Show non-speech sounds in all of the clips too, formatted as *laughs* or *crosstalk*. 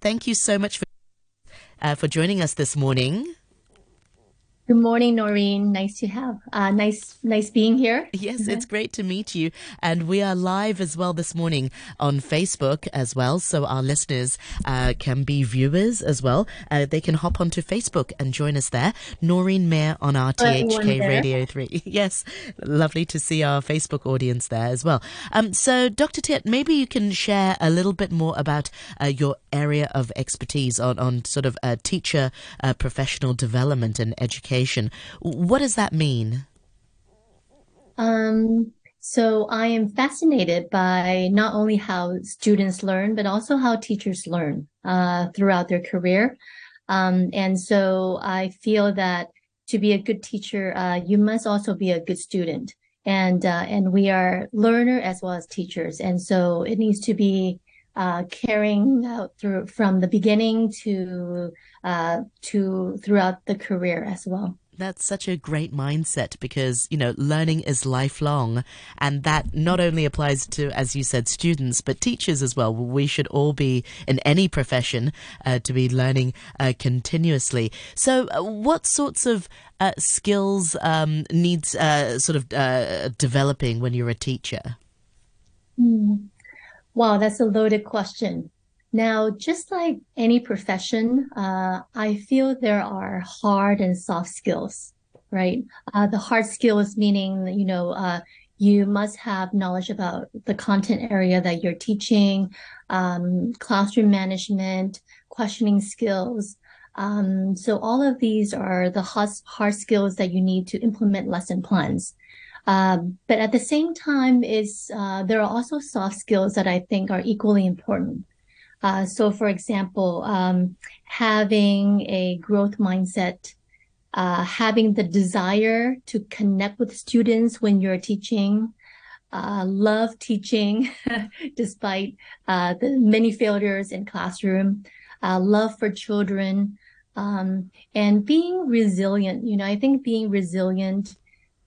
Thank you so much for uh, for joining us this morning. Good morning, Noreen. Nice to have. Uh, nice, nice being here. Yes, it's great to meet you, and we are live as well this morning on Facebook as well. So our listeners uh, can be viewers as well. Uh, they can hop onto Facebook and join us there. Noreen Mir on RTHK Radio Three. *laughs* yes, lovely to see our Facebook audience there as well. Um, so Dr. Tiet, maybe you can share a little bit more about uh, your area of expertise on on sort of uh, teacher uh, professional development and education education. What does that mean? Um, so I am fascinated by not only how students learn, but also how teachers learn uh, throughout their career. Um, and so I feel that to be a good teacher, uh, you must also be a good student. And uh, and we are learner as well as teachers, and so it needs to be uh, carrying out through from the beginning to uh, to throughout the career as well. That's such a great mindset because, you know, learning is lifelong. And that not only applies to, as you said, students, but teachers as well. We should all be in any profession uh, to be learning uh, continuously. So, uh, what sorts of uh, skills um, needs uh, sort of uh, developing when you're a teacher? Mm. Wow, that's a loaded question. Now, just like any profession, uh, I feel there are hard and soft skills, right? Uh, the hard skills meaning, you know, uh, you must have knowledge about the content area that you're teaching, um, classroom management, questioning skills. Um, so all of these are the hard, skills that you need to implement lesson plans. Um, but at the same time, is uh, there are also soft skills that I think are equally important. Uh, so, for example, um, having a growth mindset, uh, having the desire to connect with students when you're teaching, uh, love teaching *laughs* despite uh, the many failures in classroom, uh, love for children, um, and being resilient. You know, I think being resilient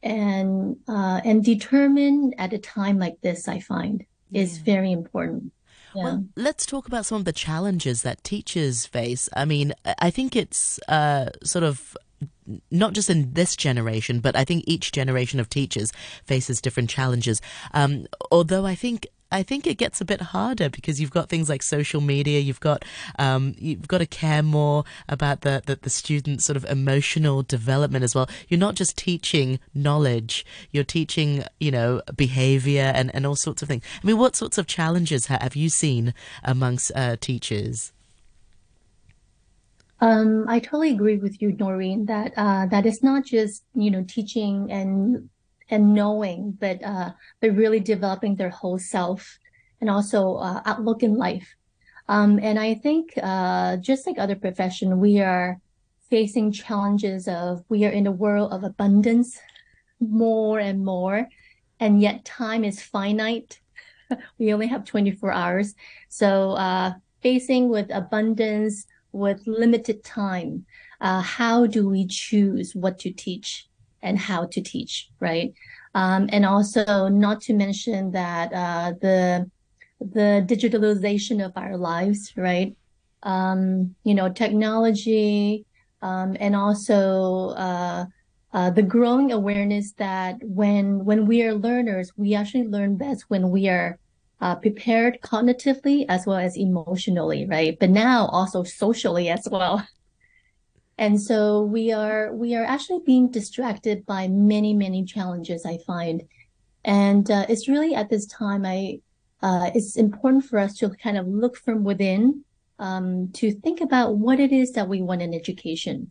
and uh, and determined at a time like this, I find yeah. is very important. Yeah. Well, let's talk about some of the challenges that teachers face. I mean, I think it's uh, sort of not just in this generation, but I think each generation of teachers faces different challenges. Um, although I think I think it gets a bit harder because you've got things like social media. You've got um, you've got to care more about the, the the student sort of emotional development as well. You're not just teaching knowledge; you're teaching you know behavior and and all sorts of things. I mean, what sorts of challenges have you seen amongst uh, teachers? Um, I totally agree with you, Noreen, that uh, that it's not just you know teaching and and knowing, but uh, but really developing their whole self and also uh, outlook in life. Um, and I think uh, just like other profession, we are facing challenges of we are in a world of abundance, more and more, and yet time is finite. *laughs* we only have 24 hours, so uh, facing with abundance with limited time, uh, how do we choose what to teach? And how to teach, right? Um, and also not to mention that uh, the the digitalization of our lives, right? Um, you know, technology, um, and also uh, uh, the growing awareness that when when we are learners, we actually learn best when we are uh, prepared cognitively as well as emotionally, right? But now also socially as well. And so we are we are actually being distracted by many many challenges I find, and uh, it's really at this time I uh, it's important for us to kind of look from within um, to think about what it is that we want in education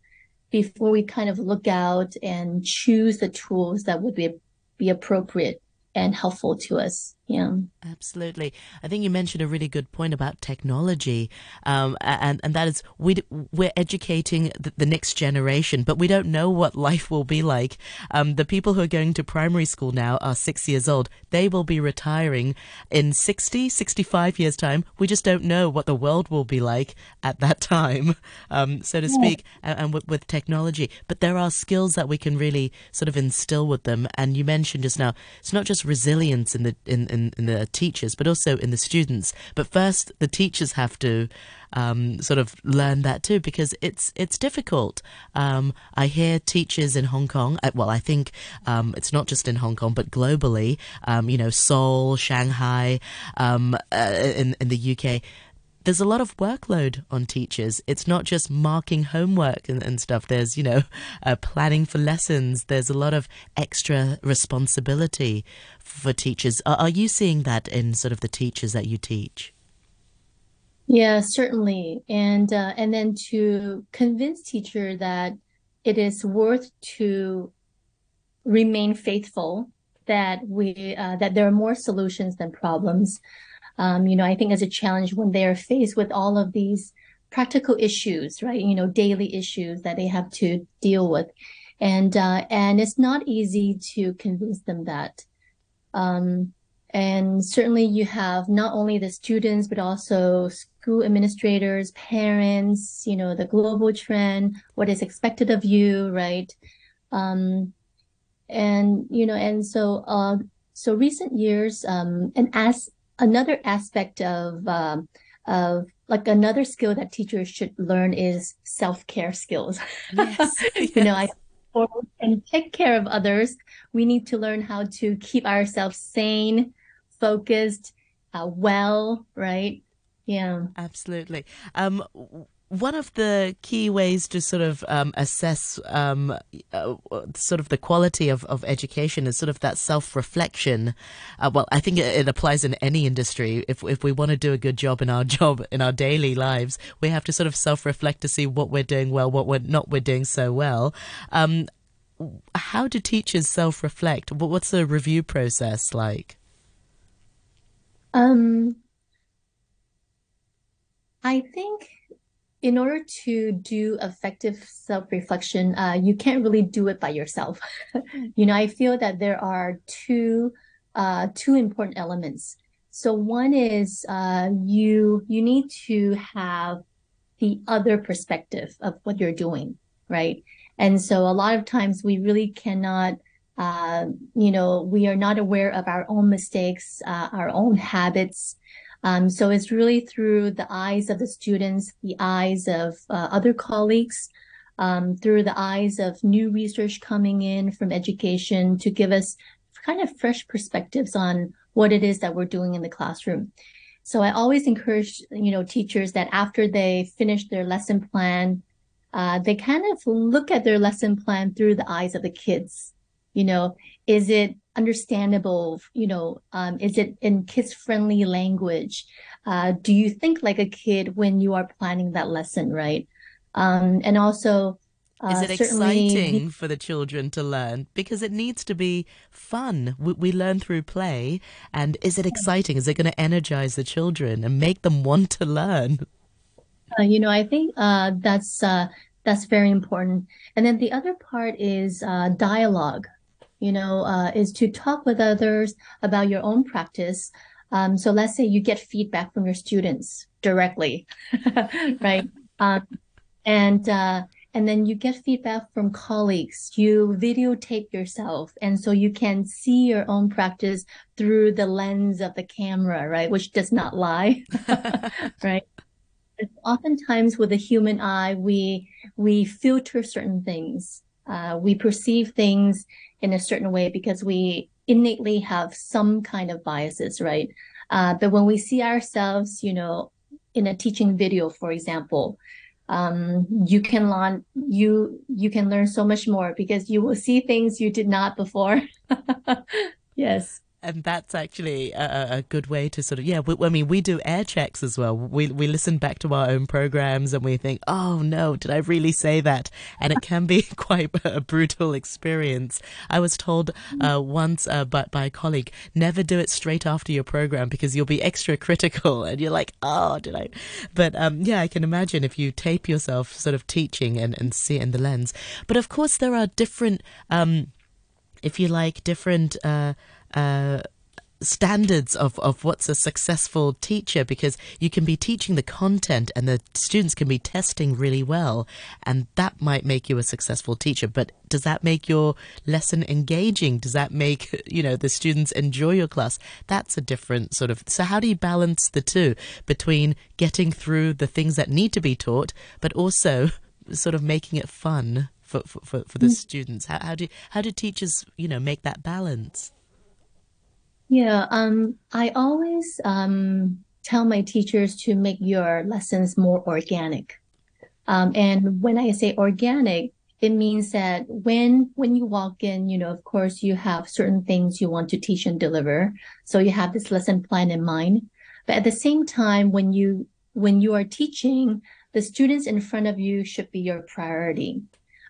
before we kind of look out and choose the tools that would be be appropriate and helpful to us. Yeah. Absolutely. I think you mentioned a really good point about technology. Um, and, and that is we, we're educating the, the, next generation, but we don't know what life will be like. Um, the people who are going to primary school now are six years old. They will be retiring in 60, 65 years time. We just don't know what the world will be like at that time, *laughs* um, so to speak, yeah. and, and with, with technology. But there are skills that we can really sort of instill with them. And you mentioned just now, it's not just resilience in the, in in, in the teachers, but also in the students. But first, the teachers have to um, sort of learn that too because it's it's difficult. Um, I hear teachers in Hong Kong. Uh, well, I think um, it's not just in Hong Kong, but globally. Um, you know, Seoul, Shanghai, um, uh, in in the UK there's a lot of workload on teachers. It's not just marking homework and, and stuff. There's, you know, uh, planning for lessons. There's a lot of extra responsibility for teachers. Are, are you seeing that in sort of the teachers that you teach? Yeah, certainly. And uh, and then to convince teacher that it is worth to remain faithful, that we uh, that there are more solutions than problems. Um, you know, I think as a challenge when they are faced with all of these practical issues, right? You know, daily issues that they have to deal with, and uh, and it's not easy to convince them that. Um, and certainly you have not only the students, but also school administrators, parents, you know, the global trend, what is expected of you, right? Um, and, you know, and so, uh, so recent years, um, and as another aspect of, um, of like another skill that teachers should learn is self-care skills. Yes. *laughs* you know, I and take care of others, we need to learn how to keep ourselves sane, focused, uh, well, right? Yeah. Absolutely. Um, one of the key ways to sort of um, assess um, uh, sort of the quality of, of education is sort of that self reflection. Uh, well, I think it, it, applies in any industry. If if we want to do a good job in our *laughs* job in our daily lives, we have to sort of self reflect to see what we're doing well, what we're not we're doing so well. Um, how do teachers self reflect? What's the review process like? Um, I think in order to do effective self-reflection, uh, you can't really do it by yourself. *laughs* you know, I feel that there are two uh, two important elements. So one is uh, you you need to have the other perspective of what you're doing, right? And so a lot of times we really cannot, uh, you know, we are not aware of our own mistakes, uh, our own habits, um, so it's really through the eyes of the students, the eyes of uh, other colleagues, um, through the eyes of new research coming in from education to give us kind of fresh perspectives on what it is that we're doing in the classroom. So I always encourage, you know, teachers that after they finish their lesson plan, uh, they kind of look at their lesson plan through the eyes of the kids. You know, is it understandable? You know, um, is it in kids friendly language? Uh, do you think like a kid when you are planning that lesson, right? Um, and also, uh, is it exciting for the children to learn? Because it needs to be fun. We, we learn through play. And is it exciting? Is it going to energize the children and make them want to learn? Uh, you know, I think uh, that's uh, that's very important. And then the other part is uh, dialogue you know, uh, is to talk with others about your own practice. Um, so let's say you get feedback from your students directly, *laughs* right? Um, and uh, and then you get feedback from colleagues. You videotape yourself, and so you can see your own practice through the lens of the camera, right? Which does not lie, *laughs* right? Oftentimes, with the human eye, we we filter certain things. Uh, we perceive things in a certain way because we innately have some kind of biases, right? Uh, but when we see ourselves, you know, in a teaching video, for example, um, you can learn you you can learn so much more because you will see things you did not before. *laughs* yes and that's actually a, a, good way to sort of yeah. We, I mean, we do air checks as well. We we listen back to our own programs and we think, oh no, did I really say that? And it can be *laughs* quite a brutal experience. I was told uh, once uh, by by a colleague, never do it straight after your program because you'll be extra critical, *laughs* and you're like, oh, did I? But um, yeah, I can imagine if you tape yourself sort of teaching and and see it in the lens. But of course, there are different. Um, if you like different uh, uh, standards of, of what's a successful teacher because you can be teaching the content and the students can be testing really well and that might make you a successful teacher. But does that make your lesson engaging? Does that make *laughs* you know the students enjoy your class? That's a different sort of so how do you balance the two between getting through the things that need to be taught but also *laughs* sort of making it fun for, for, for, for the mm. students? How, how do how do teachers you know make that balance yeah, um, I always um, tell my teachers to make your lessons more organic. Um, and when I say organic, it means that when when you walk in, you know, of course, you have certain things you want to teach and deliver. So you have this lesson plan in mind. But at the same time, when you when you are teaching, the students in front of you should be your priority.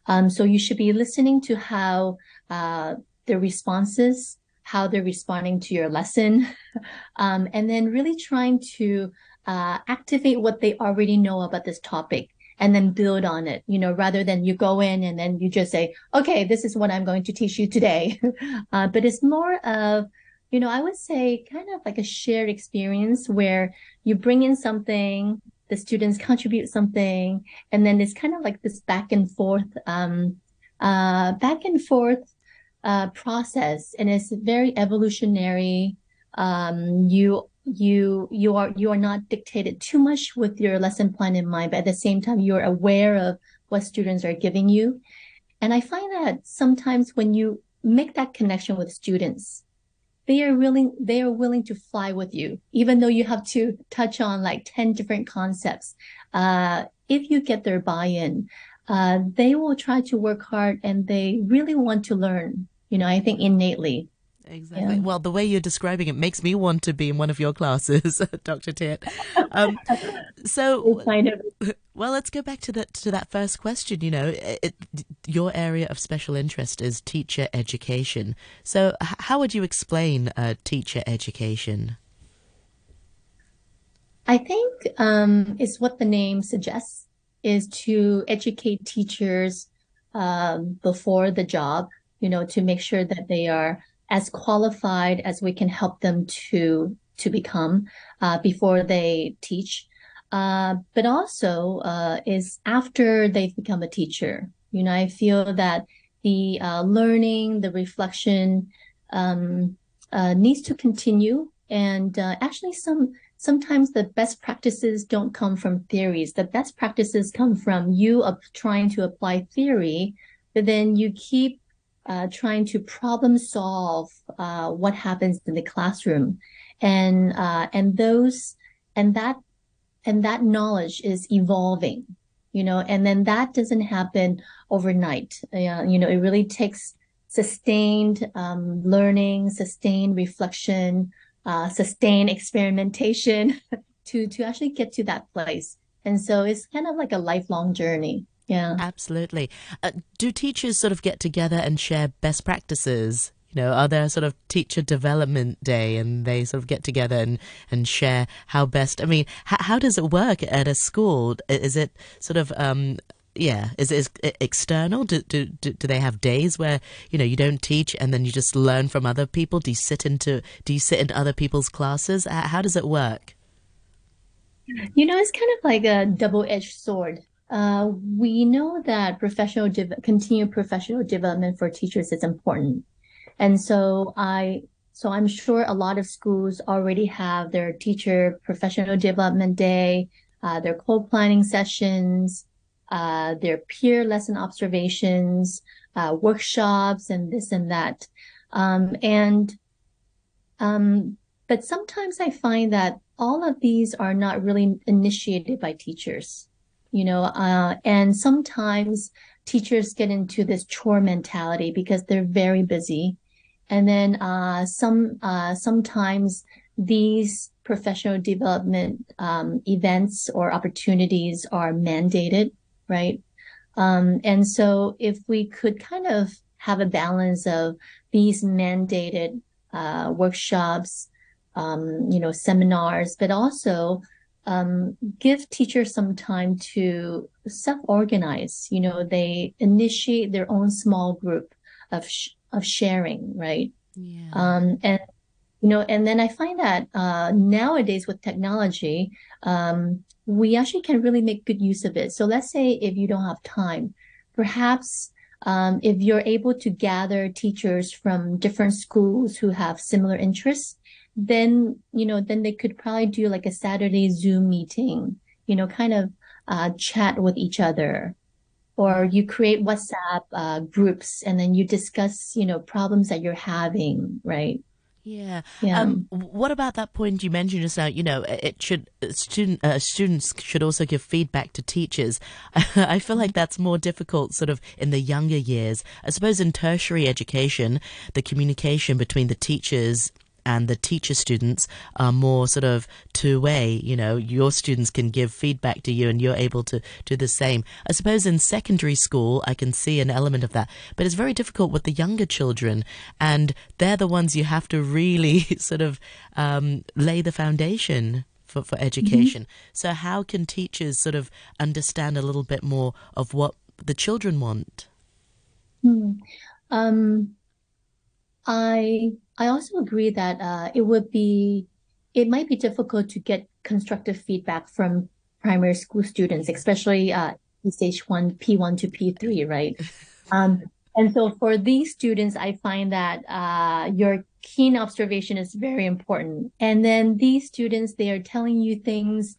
Um, so you should be listening to how uh, the responses how they're responding to your lesson, *laughs* um, and then really trying to uh, activate what they already know about this topic and then build on it, you know, rather than you go in and then you just say, okay, this is what I'm going to teach you today. *laughs* uh, but it's more of, you know, I would say kind of like a shared experience where you bring in something, the students contribute something, and then it's kind of like this back and forth, um, uh, back and forth uh, process and it's very evolutionary. Um, you you you are you are not dictated too much with your lesson plan in mind, but at the same time you're aware of what students are giving you. And I find that sometimes when you make that connection with students, they are willing they are willing to fly with you, even though you have to touch on like 10 different concepts. Uh, if you get their buy-in, uh, they will try to work hard and they really want to learn you know, I think innately. Exactly. Yeah. Well, the way you're describing it makes me want to be in one of your classes, *laughs* Dr. Tiet. Um, *laughs* so, *laughs* well, let's go back to that to that first question. You know, it, your area of special interest is teacher education. So, how would you explain uh, teacher education? I think um, it's what the name suggests: is to educate teachers um, before the job you know, to make sure that they are as qualified as we can help them to to become uh, before they teach. Uh, but also uh, is after they've become a teacher. You know, I feel that the uh, learning, the reflection um, uh, needs to continue. And uh, actually, some sometimes the best practices don't come from theories. The best practices come from you of trying to apply theory, but then you keep uh, trying to problem solve uh, what happens in the classroom, and uh, and those and that and that knowledge is evolving, you know, and then that doesn't happen overnight. you know, it really takes sustained um, learning, sustained reflection, uh, sustained experimentation *laughs* to to actually get to that place. And so it's kind of like a lifelong journey. Yeah. Absolutely. Uh, do teachers sort of get together and share best practices? You know, are there sort of teacher development day and they sort of get together and, and share how best? I mean, how, how does it work at a school? Is it sort of um, yeah is it external do, do do they have days where you know you don't teach and then you just learn from other people do you sit into do you sit in other people's classes how does it work you know it's kind of like a double-edged sword uh, we know that professional de- continued professional development for teachers is important, and so I so I'm sure a lot of schools already have their teacher professional development day, uh, their co-planning sessions, uh, their peer lesson observations, uh, workshops, and this and that. Um, and um, but sometimes I find that all of these are not really initiated by teachers you know, uh, and sometimes teachers get into this chore mentality because they're very busy. And then, uh, some, uh, sometimes these professional development, um, events or opportunities are mandated, right? Um, and so if we could kind of have a balance of these mandated, uh, workshops, um, you know, seminars, but also um, give teachers some time to self-organize. You know, they initiate their own small group of sh- of sharing, right? Yeah. Um, and you know, and then I find that uh, nowadays with technology, um, we actually can really make good use of it. So let's say if you don't have time, perhaps um, if you're able to gather teachers from different schools who have similar interests, then you know, then they could probably do like a Saturday Zoom meeting, you know, kind of uh, chat with each other or you create WhatsApp uh, groups and then you discuss, you know, problems that you're having, right? Yeah. Yeah. Um, what about that point you mentioned just now? You know, it should student uh, students should also give feedback to teachers. *laughs* I feel like that's more difficult, sort of in the younger years. I suppose in tertiary education, the communication between the teachers and the teacher students are more sort of two way. You know, your students can give feedback to you and you're able to do the same. I suppose in secondary school, I can see an element of that, but it's very difficult with the younger children. And they're the ones you have to really *laughs* sort of um, lay the foundation for, for education. Mm-hmm. So, how can teachers sort of understand a little bit more of what the children want? Hmm. Um, I I also agree that uh, it would be it might be difficult to get constructive feedback from primary school students, especially uh, stage one, P1 to P3, right? *laughs* Um, and so for these students, I find that uh, your keen observation is very important. And then these students, they are telling you things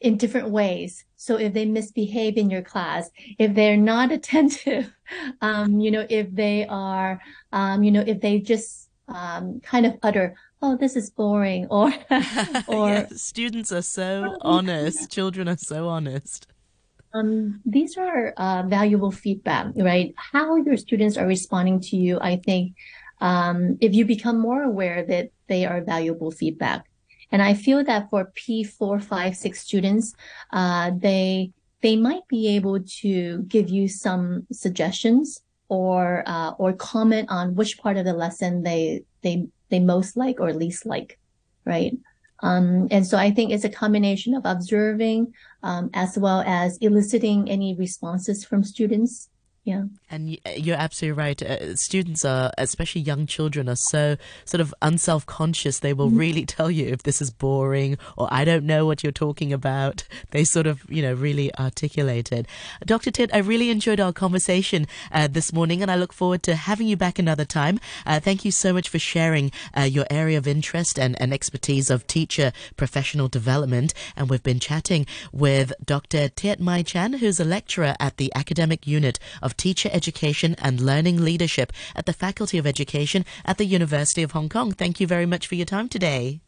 in different ways. So if they misbehave in your class, if they're not *laughs* attentive, um, you know, if they are, um, you know, if they just um, kind of utter, "Oh, this is boring," or *laughs* *laughs* or students are so honest, children are so honest. Um, these are uh, valuable feedback, right? How your students are responding to you, I think, um, if you become more aware that they are valuable feedback, and I feel that for P4, 5, 6 students, uh, they they might be able to give you some suggestions or uh, or comment on which part of the lesson they they they most like or least like, right? Um, and so I think it's a combination of observing um, as well as eliciting any responses from students yeah. And you're absolutely right. Uh, students are, especially young children, are so sort of unself conscious. They will mm-hmm. really tell you if this is boring or I don't know what you're talking about. *laughs* They sort of, you know, really articulate it. Dr. Tiet, I really enjoyed our conversation uh, this morning and I look forward to having you back another time. Uh, thank you so much for sharing uh, your area of interest and, and expertise of teacher professional development. And we've been chatting with Dr. Tiet My-chanh, who's a lecturer at the academic unit of Teacher Education and Learning Leadership at the Faculty of Education at the University of Hong Kong. Thank you very much for your time today.